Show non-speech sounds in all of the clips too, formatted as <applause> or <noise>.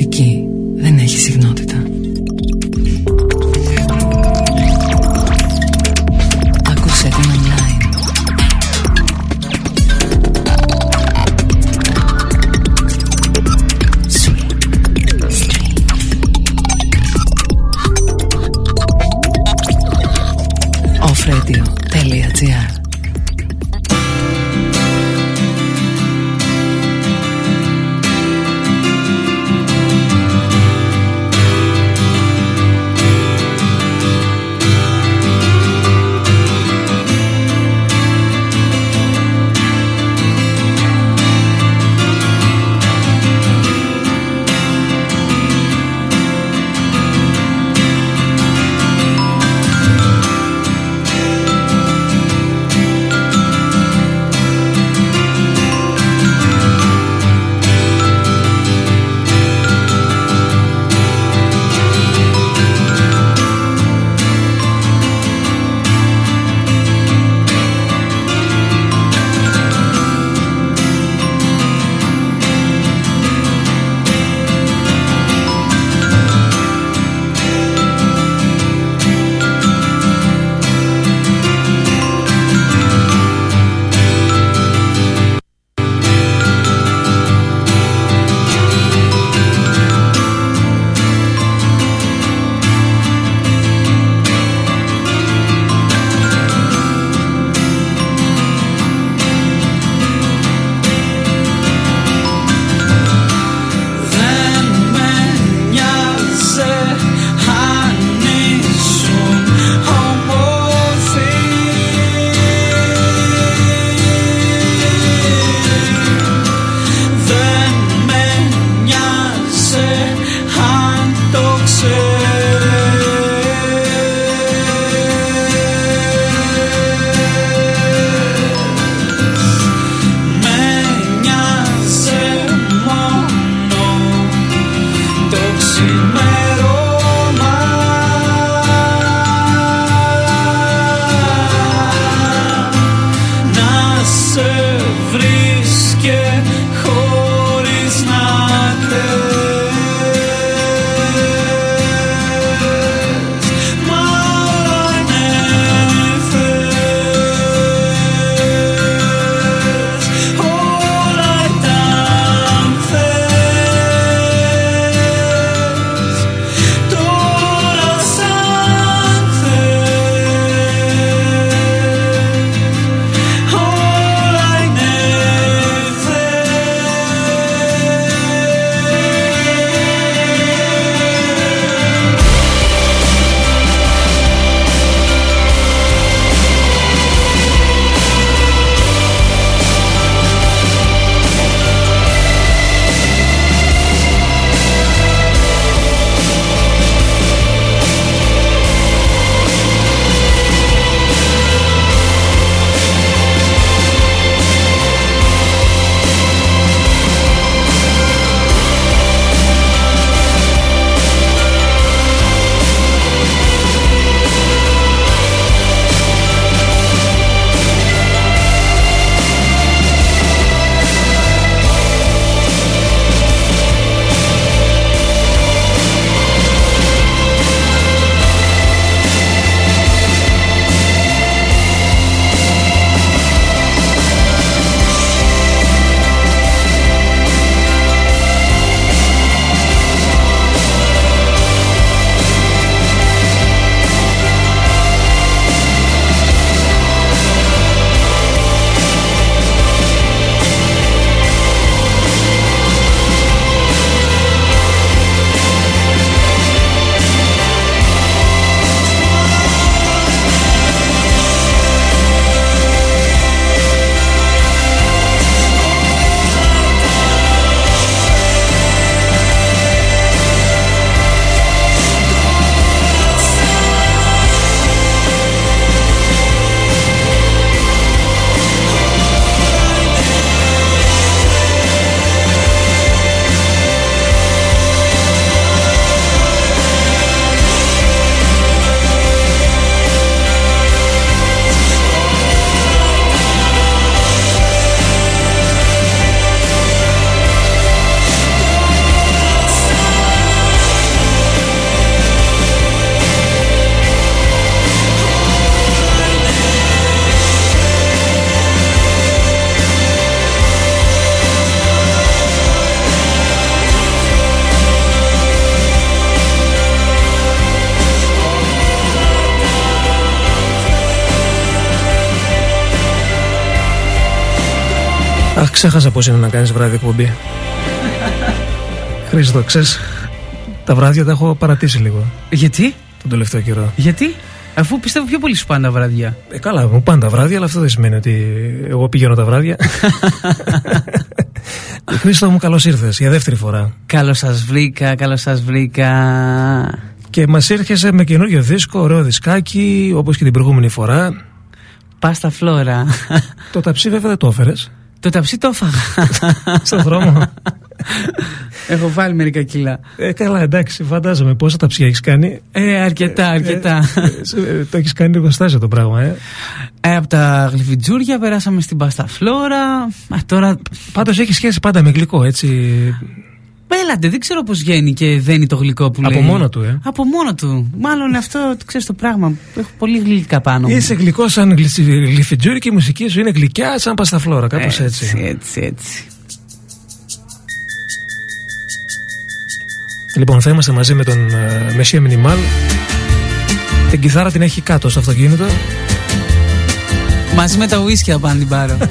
μουσική ξέχασα πώς είναι να κάνεις βράδυ εκπομπή. Χρήστο, ξέρεις, τα βράδια τα έχω παρατήσει λίγο Γιατί; τον τελευταίο καιρό. Γιατί; Αφού πιστεύω πιο πολύ σου πάνε τα βράδια. Ε, καλά, μου πάνε τα βράδια, αλλά αυτό δεν σημαίνει ότι εγώ πηγαίνω τα βράδια. <laughs> Χρήστο μου, καλώς ήρθες για δεύτερη φορά. Καλώς σας βρήκα, καλώς σας βρήκα. Και μας έρχεσαι με καινούριο δίσκο, ωραίο δισκάκι, όπως και την προηγούμενη φορά. Πάστα φλόρα. Το ταψί βέβαια δεν το έφερες. Το ταψί το έφαγα. <laughs> Στον δρόμο. Έχω βάλει μερικά κιλά. Ε, καλά, εντάξει, φαντάζομαι πόσα ταψιά έχεις κάνει. Ε, αρκετά, αρκετά. Ε, το έχεις κάνει εργοστάσιο το πράγμα, ε. Ε, από τα γλυφιτζούρια περάσαμε στην πάστα φλόρα. Α, τώρα. Πάντως έχει σχέση πάντα με γλυκό, έτσι. Έλατε, δεν ξέρω πώς βγαίνει και δένει το γλυκό που Από λέει. μόνο του, ε. Από μόνο του. Μάλλον αυτό, ξέρεις το πράγμα. Έχω πολύ γλυκά πάνω μου. Είσαι γλυκός σαν γλυτσι- γλυφιτζούρι και η μουσική σου είναι γλυκιά σαν πασταφλόρα, κάπως έτσι. Έτσι, έτσι, έτσι. Λοιπόν, θα είμαστε μαζί με τον ε, Μεσία Μινιμάλ. Την κιθάρα την έχει κάτω στο αυτοκίνητο. Μαζί με τα ουίσκια πάνε την πάρω. <laughs>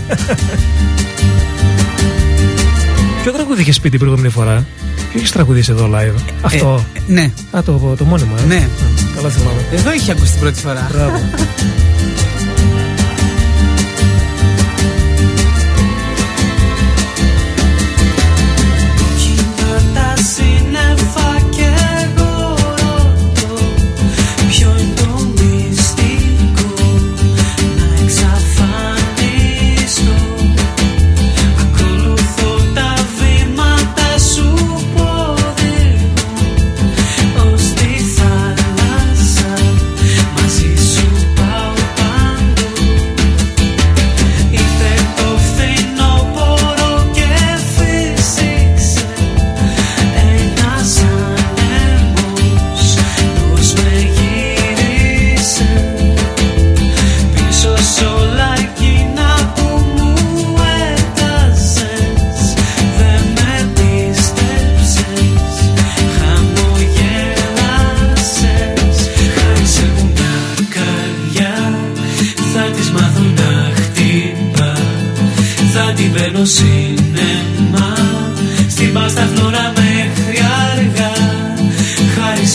Ποιο τραγούδι είχε πει την προηγούμενη φορά, Ποιο έχει τραγουδίσει εδώ live, Αυτό. Ε, ναι, Α, το, το μόνιμο, ε. ναι. Καλά θυμάμαι. Εδώ είχε ακούσει την πρώτη φορά. Μπράβο. <laughs>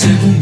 seguro.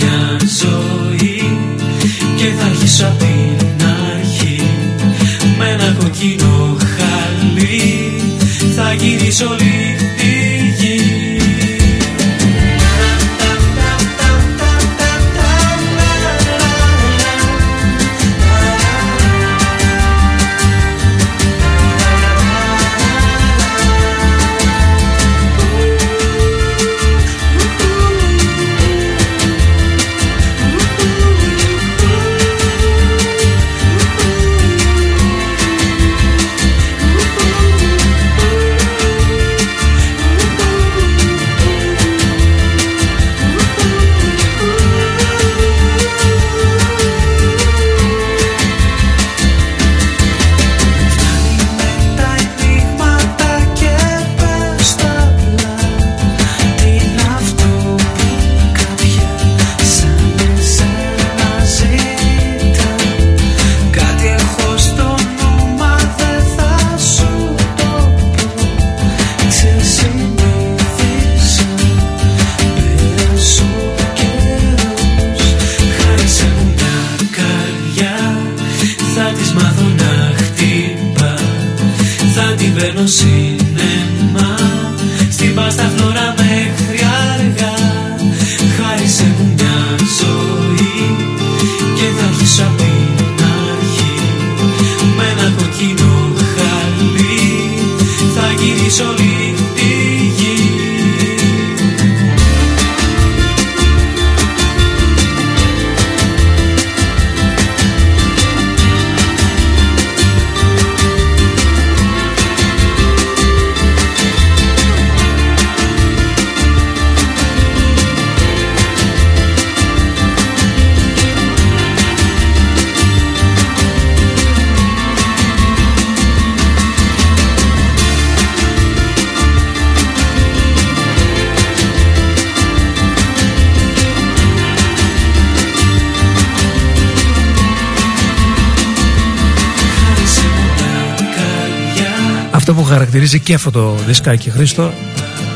Χαρακτηρίζει και αυτό το δισκάκι Χρήστο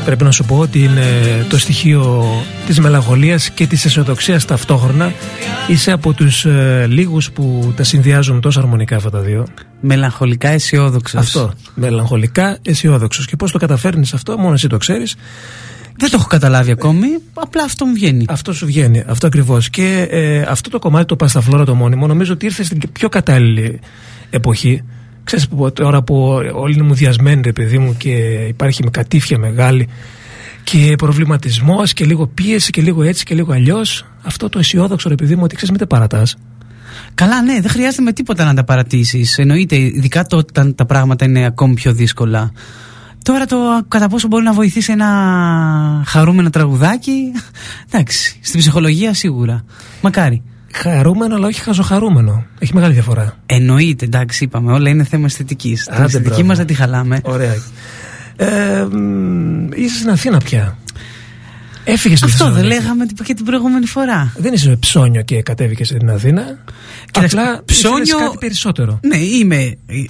πρέπει να σου πω ότι είναι το στοιχείο της μελαγχολίας και της αισιοδοξίας ταυτόχρονα είσαι από τους ε, λίγους που τα συνδυάζουν τόσο αρμονικά αυτά τα δύο Μελαγχολικά αισιόδοξος. αυτό, μελαγχολικά αισιόδοξος. και πώς το καταφέρνεις αυτό μόνο εσύ το ξέρεις Δεν το έχω καταλάβει ακόμη, απλά αυτό μου βγαίνει. Αυτό σου βγαίνει, αυτό ακριβώς. Και ε, αυτό το κομμάτι, το Πασταφλόρα το μόνιμο, νομίζω ότι ήρθε στην πιο κατάλληλη εποχή. Ξέρεις που τώρα που όλοι είναι μουδιασμένοι ρε παιδί μου και υπάρχει με κατήφια μεγάλη και προβληματισμός και λίγο πίεση και λίγο έτσι και λίγο αλλιώς αυτό το αισιόδοξο ρε παιδί μου ότι ξέρεις μην τα παρατάς Καλά, ναι, δεν χρειάζεται με τίποτα να τα παρατήσεις. Εννοείται, ειδικά τότε όταν τα πράγματα είναι ακόμη πιο δύσκολα. Τώρα το κατά πόσο μπορεί να βοηθήσει ένα χαρούμενο τραγουδάκι. Εντάξει, στην ψυχολογία σίγουρα. Μακάρι. Χαρούμενο αλλά όχι χαζοχαρούμενο έχει μεγάλη διαφορά Εννοείται, εντάξει, είπαμε, όλα είναι θέμα αισθητικής. Την Άντε, αισθητική μπράβο. μας δεν τη χαλάμε. ωραία ε, μ, είσαι στην Αθήνα πια έφυγες στη Αυτό δεν Θεσσαλονίκη. λέγαμε και την προηγούμενη φορά. δεν είσαι ψώνιο και κατέβηκες στην Αθήνα Κοίταξε, απλά ψώνιο- ψώνιο... κάτι περισσότερο Ναι, είμαι ε,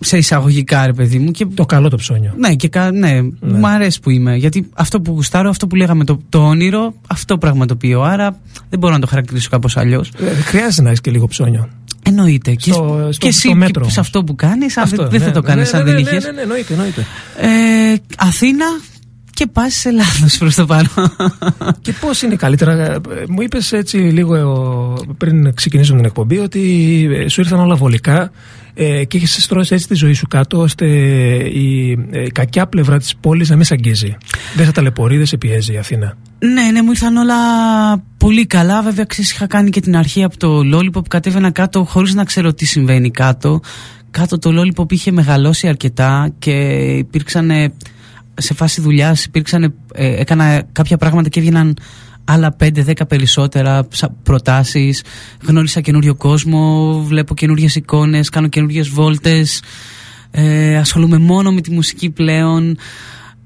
σε εισαγωγικά, ρε παιδί μου. Και το καλό το ψώνιο Ναι, και κα, ναι, μου αρέσει που είμαι. Γιατί αυτό που γουστάρω, αυτό που λέγαμε το, το όνειρο, αυτό πραγματοποιώ. Άρα δεν μπορώ να το χαρακτηρίσω κάπως αλλιώς. Ε, χρειάζεται να έχεις και λίγο ψώνιο. Εννοείται. Και, Στο- στο- και εσύ στο μέτρο και όμως. σε αυτό που κάνεις, Αυτό, δεν θα ναι, το κάνεις ναι, αν ναι, δεν ναι, είχες. Ναι, ναι, εννοείται, εννοείται. Ε, Αθήνα και πας Ελλάδο προς το παρόν. <laughs> Και πώς είναι καλύτερα, ε, μου είπες έτσι λίγο ε, ο- πριν ξεκινήσουμε την εκπομπή ότι ε, σου ήρθαν όλα βολικά ε, και έχεις στρώσει έτσι τη ζωή σου κάτω ώστε η, ε, η κακιά πλευρά της πόλης να μην σε αγγίζει. Δεν σε ταλαιπωρεί, δεν σε πιέζει η Αθήνα. ναι, ναι, μου ήρθαν όλα πολύ καλά. Βέβαια, ξέρεις, είχα κάνει και την αρχή από το Lollipop που κατέβαινα κάτω χωρίς να ξέρω τι συμβαίνει κάτω. Κάτω το Lollipop είχε μεγαλώσει αρκετά και υπήρξαν ε, σε φάση δουλειάς, υπήρξαν. ε, έκανα κάποια πράγματα και έβγαιναν άλλα 5-10 περισσότερα σα- προτάσεις γνώρισα καινούριο κόσμο βλέπω καινούριες εικόνες κάνω καινούριες βόλτες ε, ασχολούμαι μόνο με τη μουσική πλέον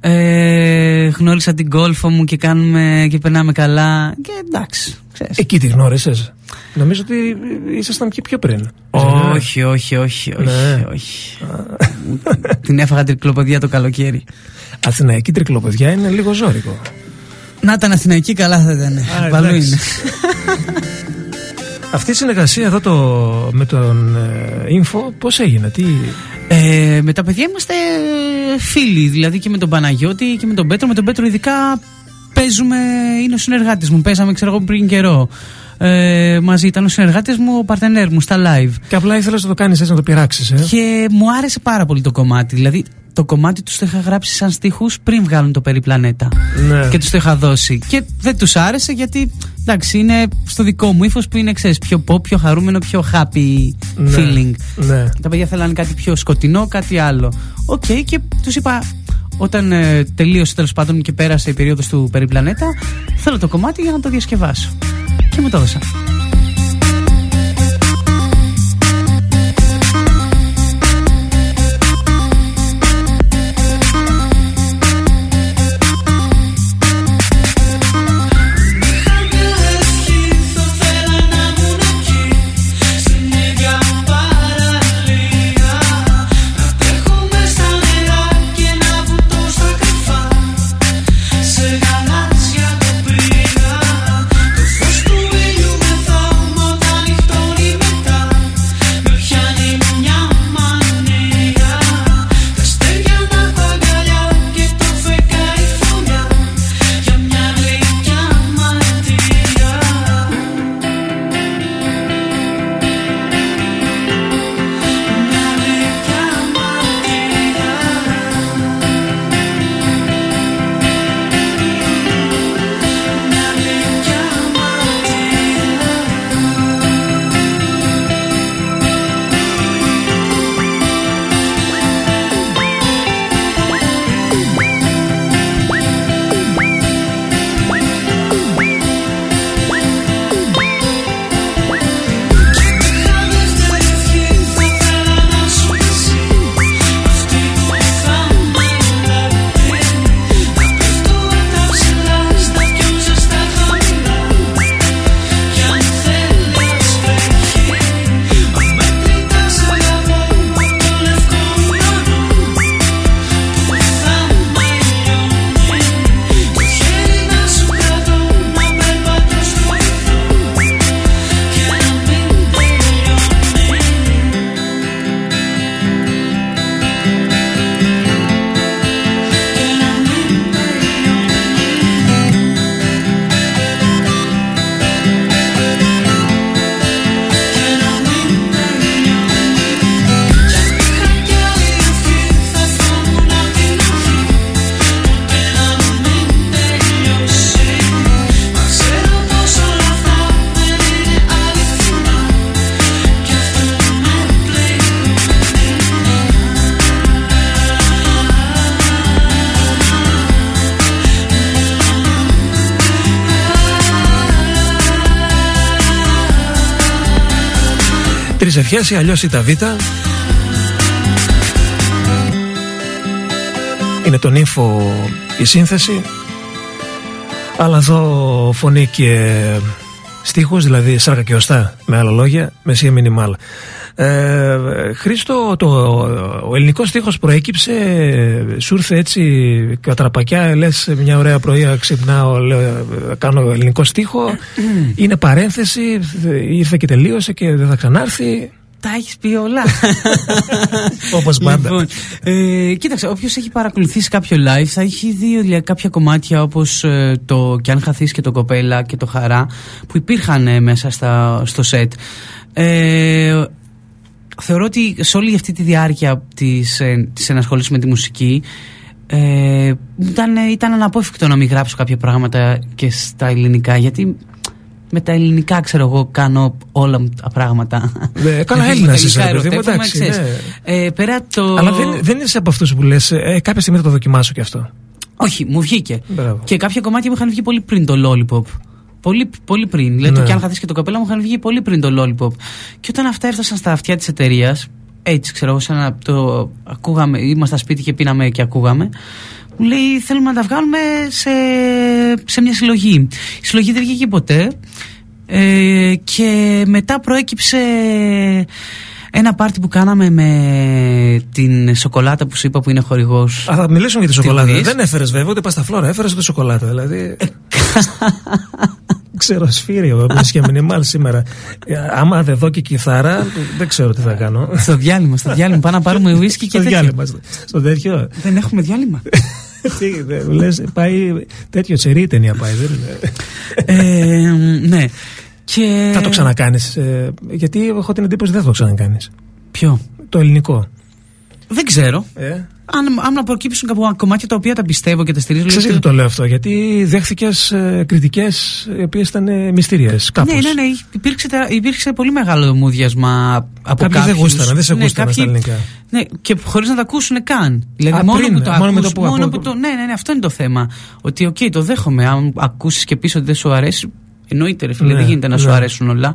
ε, γνώρισα την κόλφο μου και κάνουμε και περνάμε καλά και εντάξει ξέρεις. Εκεί τη γνώρισες. Νομίζω ότι ήσασταν και πιο πριν. όχι όχι όχι όχι, Ναι. όχι. την έφαγα τρικλοποδιά το καλοκαίρι Αθηναϊκή τρικλοπαιδιά είναι λίγο ζώρικο. να ήταν Αθηναϊκή καλά θα ήταν Α, Παλού εντάξει. είναι <laughs> Αυτή η συνεργασία εδώ το, με τον ε, Info πώς έγινε, τι... Ε, με τα παιδιά είμαστε φίλοι, δηλαδή και με τον Παναγιώτη και με τον Πέτρο. Με τον Πέτρο ειδικά παίζουμε, είναι ο συνεργάτης μου, παίζαμε ξέρω εγώ πριν καιρό. Ε, μαζί ήταν ο συνεργάτης μου, ο παρτενέρ μου στα live. Και απλά ήθελες να το κάνεις έτσι να το πειράξεις, ε; Και μου άρεσε πάρα πολύ το κομμάτι. Δηλαδή, το κομμάτι τους το είχα γράψει σαν στίχους πριν βγάλουν το Περιπλανέτα. Ναι. Και τους το είχα δώσει. Και δεν τους άρεσε γιατί εντάξει, είναι στο δικό μου ύφος που είναι ξέρεις, πιο pop, πιο χαρούμενο, πιο happy Ναι. feeling. Ναι. Τα παιδιά θέλανε κάτι πιο σκοτεινό, κάτι άλλο. Οκ, και τους είπα, όταν ε, τελείωσε τέλος πάντων και πέρασε η περίοδος του Περιπλανέτα, θέλω το κομμάτι για να το διασκευάσω. Και μου το έδωσα. Τις ευχές ή αλλιώς η τα β. Είναι το νύμφο η σύνθεση. Αλλά εδώ φωνή και στίχους, δηλαδή σάρκα και οστά, με άλλα λόγια, μεσία μινιμάλ. Ε, Χρήστο, το, ο ελληνικός στίχος προέκυψε, σου ήρθε έτσι κατραπακιά, λες μια ωραία πρωία ξυπνάω, λέω, κάνω ελληνικό στίχο, <clears throat> είναι παρένθεση, ήρθε και τελείωσε και δεν θα ξανάρθει. Τα έχεις πει όλα. <laughs> Όπως πάντα. Λοιπόν, ε, κοίταξε, όποιος έχει παρακολουθήσει κάποιο live θα έχει δει δηλαδή, κάποια κομμάτια όπως το Κι αν χαθείς και το κοπέλα και το χαρά που υπήρχαν ε, μέσα στα, στο σετ. Ε, θεωρώ ότι σε όλη αυτή τη διάρκεια της, ε, της ενασχόλησης με τη μουσική ε, ήταν, ήταν αναπόφευκτο να μην γράψω κάποια πράγματα και στα ελληνικά γιατί με τα ελληνικά ξέρω εγώ κάνω όλα μου τα πράγματα Ναι, <laughs> καλά, Γιατί Έλληνας με τα είσαι, ελληνικά ρε παιδί μου, ερωτεύομαι, εντάξει, ξέρεις. ναι. Ε, πέρα το... Αλλά δεν, δεν είσαι από αυτούς που λες, ε, κάποια στιγμή θα το δοκιμάσω και αυτό. Όχι, μου βγήκε. Μπράβο. Και κάποια κομμάτια μου είχαν βγει πολύ πριν το Lollipop. Πολύ, πολύ πριν. Δηλαδή, Ναι. το κι αν χαθεί και το καπέλα μου είχαν βγει πολύ πριν το Lollipop. Και όταν αυτά έφτασαν στα αυτιά της εταιρείας, έτσι ξέρω εγώ, σαν να το ακούγαμε, ήμασταν στα σπίτι και πίναμε και ακούγαμε, μου λέει θέλουμε να τα βγάλουμε σε, σε μια συλλογή. Η συλλογή δεν βγήκε ποτέ. Ε, και μετά προέκυψε ένα πάρτι που κάναμε με την σοκολάτα που σου είπα που είναι χορηγός Α, θα μιλήσουμε για τη σοκολάτα. δεις; Δεν έφερες βέβαια ούτε πασταφλόρα, έφερες ούτε σοκολάτα. Δηλαδή. ξέρω, σφύριο, όπως και μινιμάλ σήμερα. Ε, Άμα δεν δω και κιθάρα, δεν ξέρω τι θα κάνω. Στο διάλειμμα, στο διάλειμμα. Πάμε να πάρουμε whisky και Στο τέτοια. διάλειμμα, στο- στο τέτοιο. Δεν έχουμε διάλειμμα. Τι, δεν- λες, πάει τέτοιο τσερί η ταινία πάει. Δεν είναι. ε, ναι. Και... Θα το ξανακάνεις. γιατί έχω την εντύπωση δεν θα το ξανακάνεις. Ποιο; Το ελληνικό. Δεν ξέρω. Ε, Αν, αν να προκύψουν κάποια κομμάτια τα οποία τα πιστεύω και τα στηρίζω. Ξέρεις λέω γιατί το λέω αυτό, γιατί δέχθηκες κριτικές οι οποίες ήταν μυστήριες. Κάπως. Ναι, ναι, ναι. Υπήρξε, τε- υπήρξε πολύ μεγάλο μούδιασμα από Κάποιοι δεν κάποιους. γούσταναν, δεν σε Ναι, γούσταναν στα κάποιοι- ελληνικά. Ναι, και χωρίς να τα ακούσουν καν. Δηλαδή, Α, μόνο πριν, που το μόνο με ακούς, το που μόνο από- που το. Ναι, ναι, ναι, αυτό είναι το θέμα. Ότι, οκ, το δέχομαι. Αν ακούσεις και πεις ότι δεν σου αρέσει, εννοείται, ρε φίλε, Ναι, δεν γίνεται να σου ναι. αρέσουν όλα.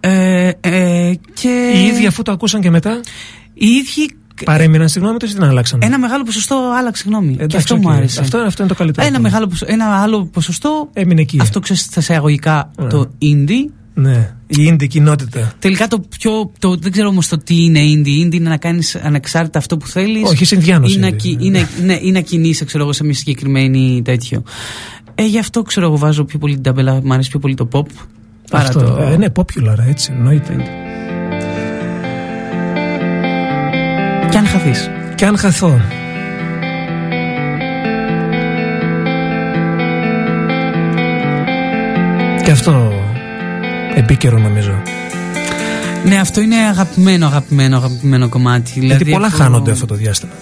Ε, ε, και Οι ίδιοι αφού το ακούσαν και μετά, οι ίδιοι παρέμειναν στη γνώμη τους ή την άλλαξαν; Ένα μεγάλο ποσοστό άλλαξε γνώμη. Εντάξει, και αυτό οκ. μου άρεσε. Αυτό, αυτό είναι το καλύτερο. ένα, μεγάλο, ποσο- ένα άλλο ποσοστό. Έμεινε εκεί. Αυτό ξέρεις στα εισαγωγικά Ναι. το indie. Ναι, η indie κοινότητα. Τελικά το πιο. Το, δεν ξέρω όμως το τι είναι indie. Indie είναι να κάνεις ανεξάρτητα αυτό που θέλεις. Όχι, είσαι Ινδιάνος Ή να, indie, κι- ναι. ή να- ναι, ή να κινείσαι, ξέρω εγώ, σε μια συγκεκριμένη τέτοιο. Ε, γι' αυτό ξέρω εγώ βάζω πιο πολύ την ταμπέλα. Μου αρέσει πιο πολύ το pop. Παρά Αυτό. το. Ε, ναι, popular, έτσι, εννοείται. Κι αν χαθείς. Και αν χαθώ. Και αυτό επίκαιρο νομίζω. Ναι, αυτό είναι αγαπημένο, αγαπημένο, αγαπημένο κομμάτι. Γιατί Δηλαδή, πολλά από- χάνονται αυτό το διάστημα.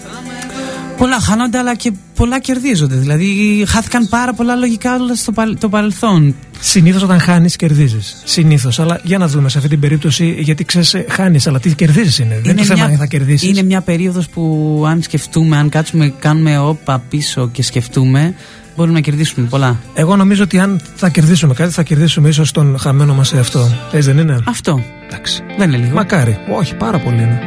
Πολλά χάνονται, αλλά και πολλά κερδίζονται. Δηλαδή, χάθηκαν πάρα πολλά λογικά όλα στο παρ- το παρελθόν. Συνήθως όταν χάνεις, κερδίζεις. Συνήθως. Αλλά για να δούμε σε αυτή την περίπτωση, γιατί ξέρεις, χάνεις, αλλά τι κερδίζεις είναι. Δεν είναι το θέμα αν θα κερδίσεις. είναι μια περίοδος που αν σκεφτούμε, αν κάτσουμε, κάνουμε όπα πίσω και σκεφτούμε, μπορούμε να κερδίσουμε πολλά. Εγώ νομίζω ότι αν θα κερδίσουμε κάτι, θα κερδίσουμε ίσως τον χαμένο μας εαυτό. Έτσι δεν είναι; Αυτό. Εντάξει. Δεν είναι λίγο. Μακάρι. Όχι, πάρα πολύ είναι.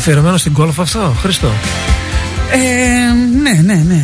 Αφιερωμένο στην κόλφα αυτό, Χριστό. Ε, ναι, ναι, ναι.